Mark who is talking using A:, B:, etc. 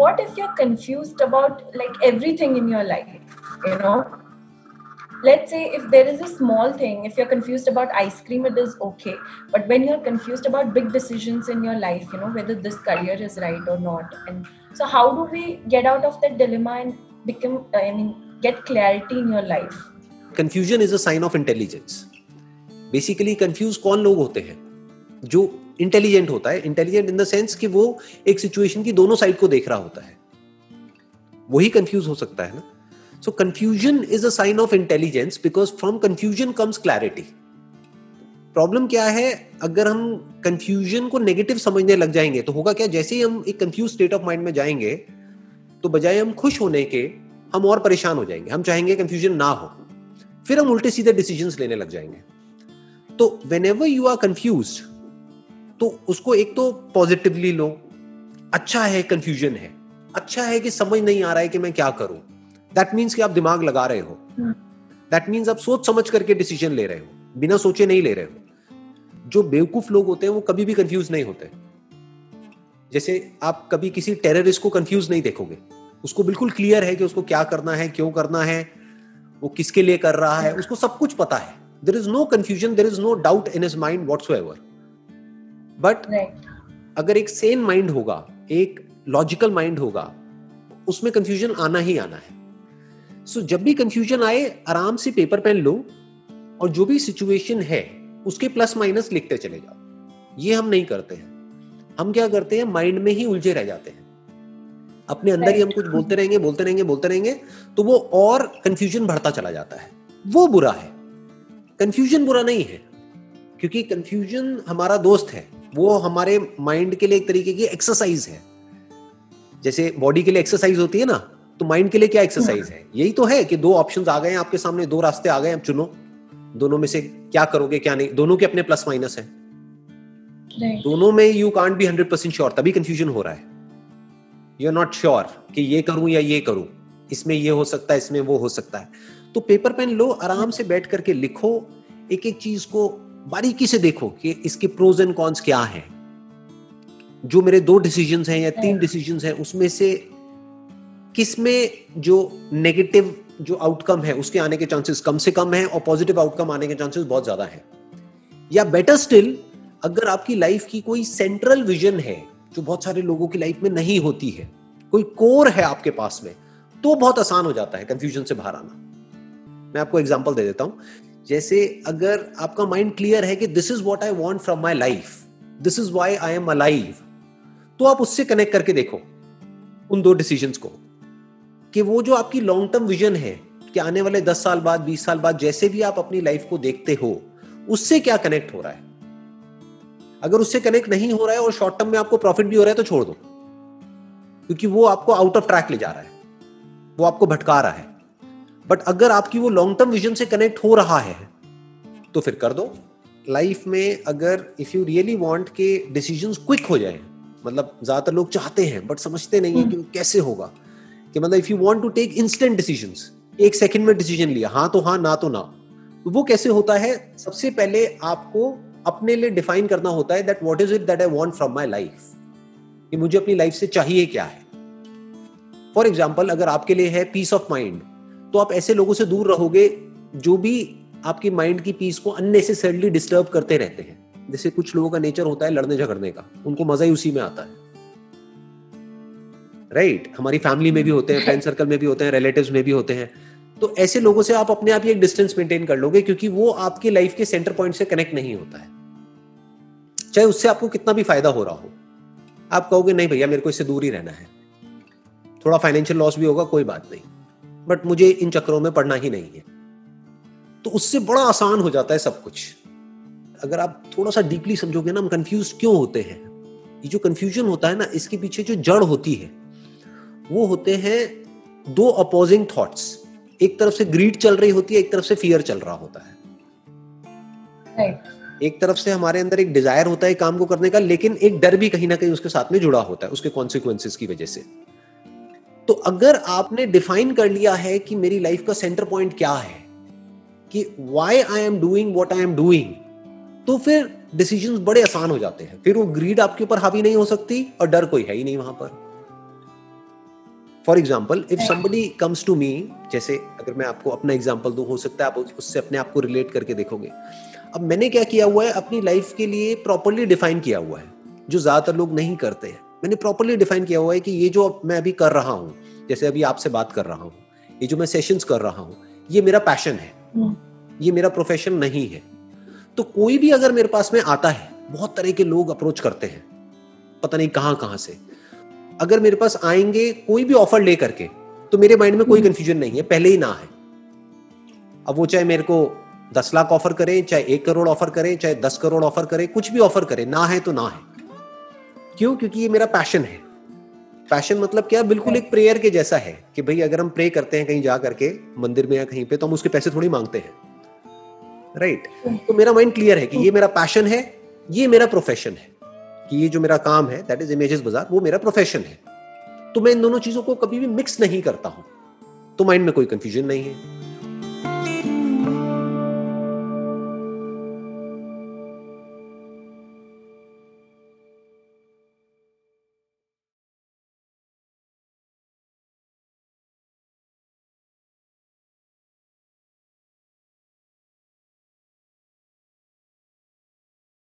A: what if you're confused about like everything in your life you know let's say if there is a small thing if you're confused about ice cream it is okay but when you're confused about big decisions in your life you know whether this career is right or not and so how do we get out of that dilemma and become i mean get clarity in your life
B: confusion is a sign of intelligence basically confuse कौन लोग होते हैं जो intelligent होता है intelligent in the sense कि वो एक सिचुएशन की दोनों साइड को देख रहा होता है। वही कंफ्यूज हो सकता है ना। So confusion is a sign of intelligence because from confusion comes clarity problem क्या है? अगर हम कंफ्यूजन को नेगेटिव समझने लग जाएँगे तो होगा क्या? जैसे ही हम एक कंफ्यूज स्टेट ऑफ़ माइंड में जाएँगे तो बजाय हम खुश होने के, हम और परेशान हो जाएँगे। हम चाहेंगे कंफ्यूजन ना हो। फिर हम उल्टे सीधे डिसीजंस लेने लग जाएँगे। तो whenever you are confuse तो उसको एक तो पॉजिटिवली लो। अच्छा है कंफ्यूजन है। अच्छा है कि समझ नहीं आ रहा है कि मैं क्या करूँ। दैट मीन्स कि आप दिमाग लगा रहे हो। दैट मीन्स आप सोच समझ करके डिसीज़न ले रहे हो। बिना सोचे नहीं ले रहे हो। जो बेवकूफ़ लोग होते हैं वो कभी भी कंफ्यूज नहीं होते। जैसे आप कभी किसी टेररिस्ट को कंफ्यूज नहीं देखोगे। उसको बिल्कुल क्लियर है कि उसको क्या करना है क्यों करना है वो किसके लिए कर रहा है उसको सब कुछ पता है। There is no confusion there is no doubt in his mind what's but अगर एक सेन माइंड होगा एक लॉजिकल माइंड होगा उसमें कंफ्यूजन आना ही आना है। सो so, जब भी कंफ्यूजन आए आराम से पेपर पेन लो और जो भी सिचुएशन है उसके प्लस माइनस लिखते चले जाओ। ये हम नहीं करते हैं। हम क्या करते हैं? माइंड में ही उलझे रह जाते हैं। अपने अंदर ही हम कुछ बोलते रहेंगे बोलते रहेंगे बोलते रहेंगे तो वो और कंफ्यूजन बढ़ता चला जाता है। वो बुरा है। कंफ्यूजन बुरा नहीं है। क्योंकि कंफ्यूजन हमारा दोस्त है। वो हमारे माइंड के लिए एक तरीके की एक्सरसाइज है। जैसे बॉडी के लिए एक्सरसाइज होती है ना तो माइंड के लिए क्या एक्सरसाइज है? यही तो है कि दो ऑप्शंस आ गए आपके सामने दो रास्ते आ गए अब चुनो। दोनों में से क्या करोगे क्या नहीं दोनों के अपने प्लस माइनस है। दोनों में you can't be hundred percent sure तभी कंफ्यूजन हो रहा है। यू आर नॉट श्योर कि ये करूँ या ये करूँ। इसमें ये हो सकता है इसमें वो हो सकता है। तो पेपर पेन लो आराम से बैठ करके लिखो। एक एक चीज़ को बारीकी से देखो कि इसके प्रोज एंड कॉन्स क्या हैं। जो मेरे दो डिसीजंस हैं या तीन डिसीजंस हैं उसमें से किसमें जो नेगेटिव जो आउटकम है उसके आने के चांसेस कम से कम है और पॉजिटिव आउटकम आने के चांसेस बहुत ज़्यादा है। या बेटर स्टिल अगर आपकी लाइफ की कोई सेंट्रल विजन है जो बहुत सारे लोगों की लाइफ में नहीं होती है कोई कोर है आपके पास में तो बहुत आसान हो जाता है कंफ्यूजन से बाहर आना। मैं आपको एग्ज़ाम्पल दे देता हूँ। जैसे अगर आपका माइंड क्लियर है कि this is what I want from my life this is why I am alive तो आप उससे कनेक्ट करके देखो उन दो डिसीज़न को कि वो जो आपकी लॉन्ग टर्म विजन है, कि आने वाले दस साल बाद, बीस साल बाद जैसे भी आप अपनी लाइफ को देखते हो, उससे क्या कनेक्ट हो रहा है? अगर उससे कनेक्ट नहीं हो रहा है और शॉर्ट टर्म में आपको प्रॉफिट भी हो रहा है तो छोड़ दो, क्योंकि वो आपको आउट ऑफ़ ट्रैक ले जा रहा है, वो आपको भटका रहा है। बट अगर आपकी वो लॉन्ग टर्म विजन से कनेक्ट हो रहा है तो फिर कर दो। लाइफ में अगर इफ़ यू रियली वांट के डिसीजंस क्विक हो जाए मतलब ज़्यादातर लोग चाहते हैं बट समझते नहीं है कि कैसे होगा। कि मतलब if you want to take instant decisions एक सेकंड में डिसीज़न लिया हाँ तो हाँ ना तो ना। तो वो कैसे होता है? सबसे पहले आपको अपने लिए डिफाइन करना होता है that what is it that I want from my life कि मुझे अपनी लाइफ से चाहिए क्या है? फॉर एग्ज़ाम्पल अगर आपके लिए है पीस ऑफ़ माइंड तो आप ऐसे लोगों से दूर रहोगे जो भी आपकी माइंड की पीस को अननेसेसरली डिस्टर्ब करते रहते हैं। जैसे कुछ लोगों का नेचर होता है लड़ने झगड़ने का, उनको मज़ा ही उसी में आता है। Right right? हमारी फैमिली में भी होते हैं फ्रेंड सर्कल में भी होते हैं रिलेटिव में भी होते हैं। तो ऐसे लोगों से आप अपने आप ही एक डिस्टेंस मेंटेन कर लोगे क्योंकि वो आपके लाइफ के सेंटर पॉइंट से कनेक्ट नहीं होता है। चाहे उससे आपको कितना भी फ़ायदा हो रहा हो। आप कहोगे, नहीं भैया, मेरे को इससे दूर ही रहना है। थोड़ा फाइनेंशियल लॉस भी होगा, कोई बात नहीं। बट मुझे इन चक्रों में पढ़ना ही नहीं है। तो उससे बड़ा आसान हो जाता है सब कुछ। अगर आप थोड़ा सा डीपली समझोगे ना हम कंफ्यूज क्यों होते हैं? ये जो कंफ्यूजन होता है ना इसके पीछे जो जड़ होती है वो होते हैं दो अपोजिंग थॉट्स एक तरफ़ से ग्रीड चल रही होती है एक तरफ़ से फियर चल रहा होता है। Right. एक तरफ़ से हमारे अंदर एक डिज़ायर होता है काम को करने का लेकिन एक डर भी कहीं ना कहीं उसके साथ में जुड़ा होता है उसके कॉन्सिक्वेंसेस की वजह से। तो अगर आपने डिफाइन कर लिया है कि मेरी लाइफ का सेंटर पॉइंट क्या है, कि why I am doing what I am doing तो फिर डिसीजंस बड़े आसान हो जाते हैं। फिर वो ग्रीड आपके ऊपर हावी नहीं हो सकती और डर कोई है ही नहीं वहाँ पर। For example if somebody comes to me जैसे अगर मैं आपको अपना एग्ज़ाम्पल दूँ, हो सकता है आप उससे अपने आप को रिलेट करके देखोगे। अब मैंने क्या किया हुआ है? अपनी लाइफ के लिए प्रॉपरली डिफाइन किया हुआ है, जो ज़्यादातर लोग नहीं करते हैं। मैंने प्रॉपरली डिफाइन किया हुआ है कि ये जो मैं अभी कर रहा हूँ जैसे अभी आपसे बात कर रहा हूँ ये जो मैं सेशंस कर रहा हूँ ये मेरा पैशन है। हम्म। ये मेरा प्रोफेशन नहीं है। तो कोई भी अगर मेरे पास में आता है बहुत तरह के लोग अप्रोच करते हैं पता नहीं कहाँ कहाँ से। अगर मेरे पास आएँगे कोई भी ऑफ़र ले करके तो मेरे माइंड में कोई कंफ्यूजन हम्म। नहीं है पहले ही ना है। अब वो चाहे मेरे को दस लाख ऑफ़र करें चाहे एक करोड़ ऑफ़र करें चाहे दस करोड़ ऑफ़र करें कुछ भी ऑफ़र करें ना है तो ना है। क्यों? क्योंकि ये मेरा पैशन है। पैशन मतलब क्या? बिल्कुल एक प्रेयर के जैसा है कि भाई अगर हम प्रे करते हैं कहीं जा करके मंदिर में या कहीं पे तो हम उसके पैसे थोड़ी मांगते हैं। Right right? तो मेरा माइंड क्लियर है कि ये मेरा पैशन है ये मेरा प्रोफेशन है। कि ये जो मेरा काम है दैट इज़ इमेजेस बाज़ार वो मेरा प्रोफेशन है। तो मैं इन दोनों चीज़ों को कभी भी मिक्स नहीं करता हूँ। तो माइंड में कोई कंफ्यूजन नहीं है।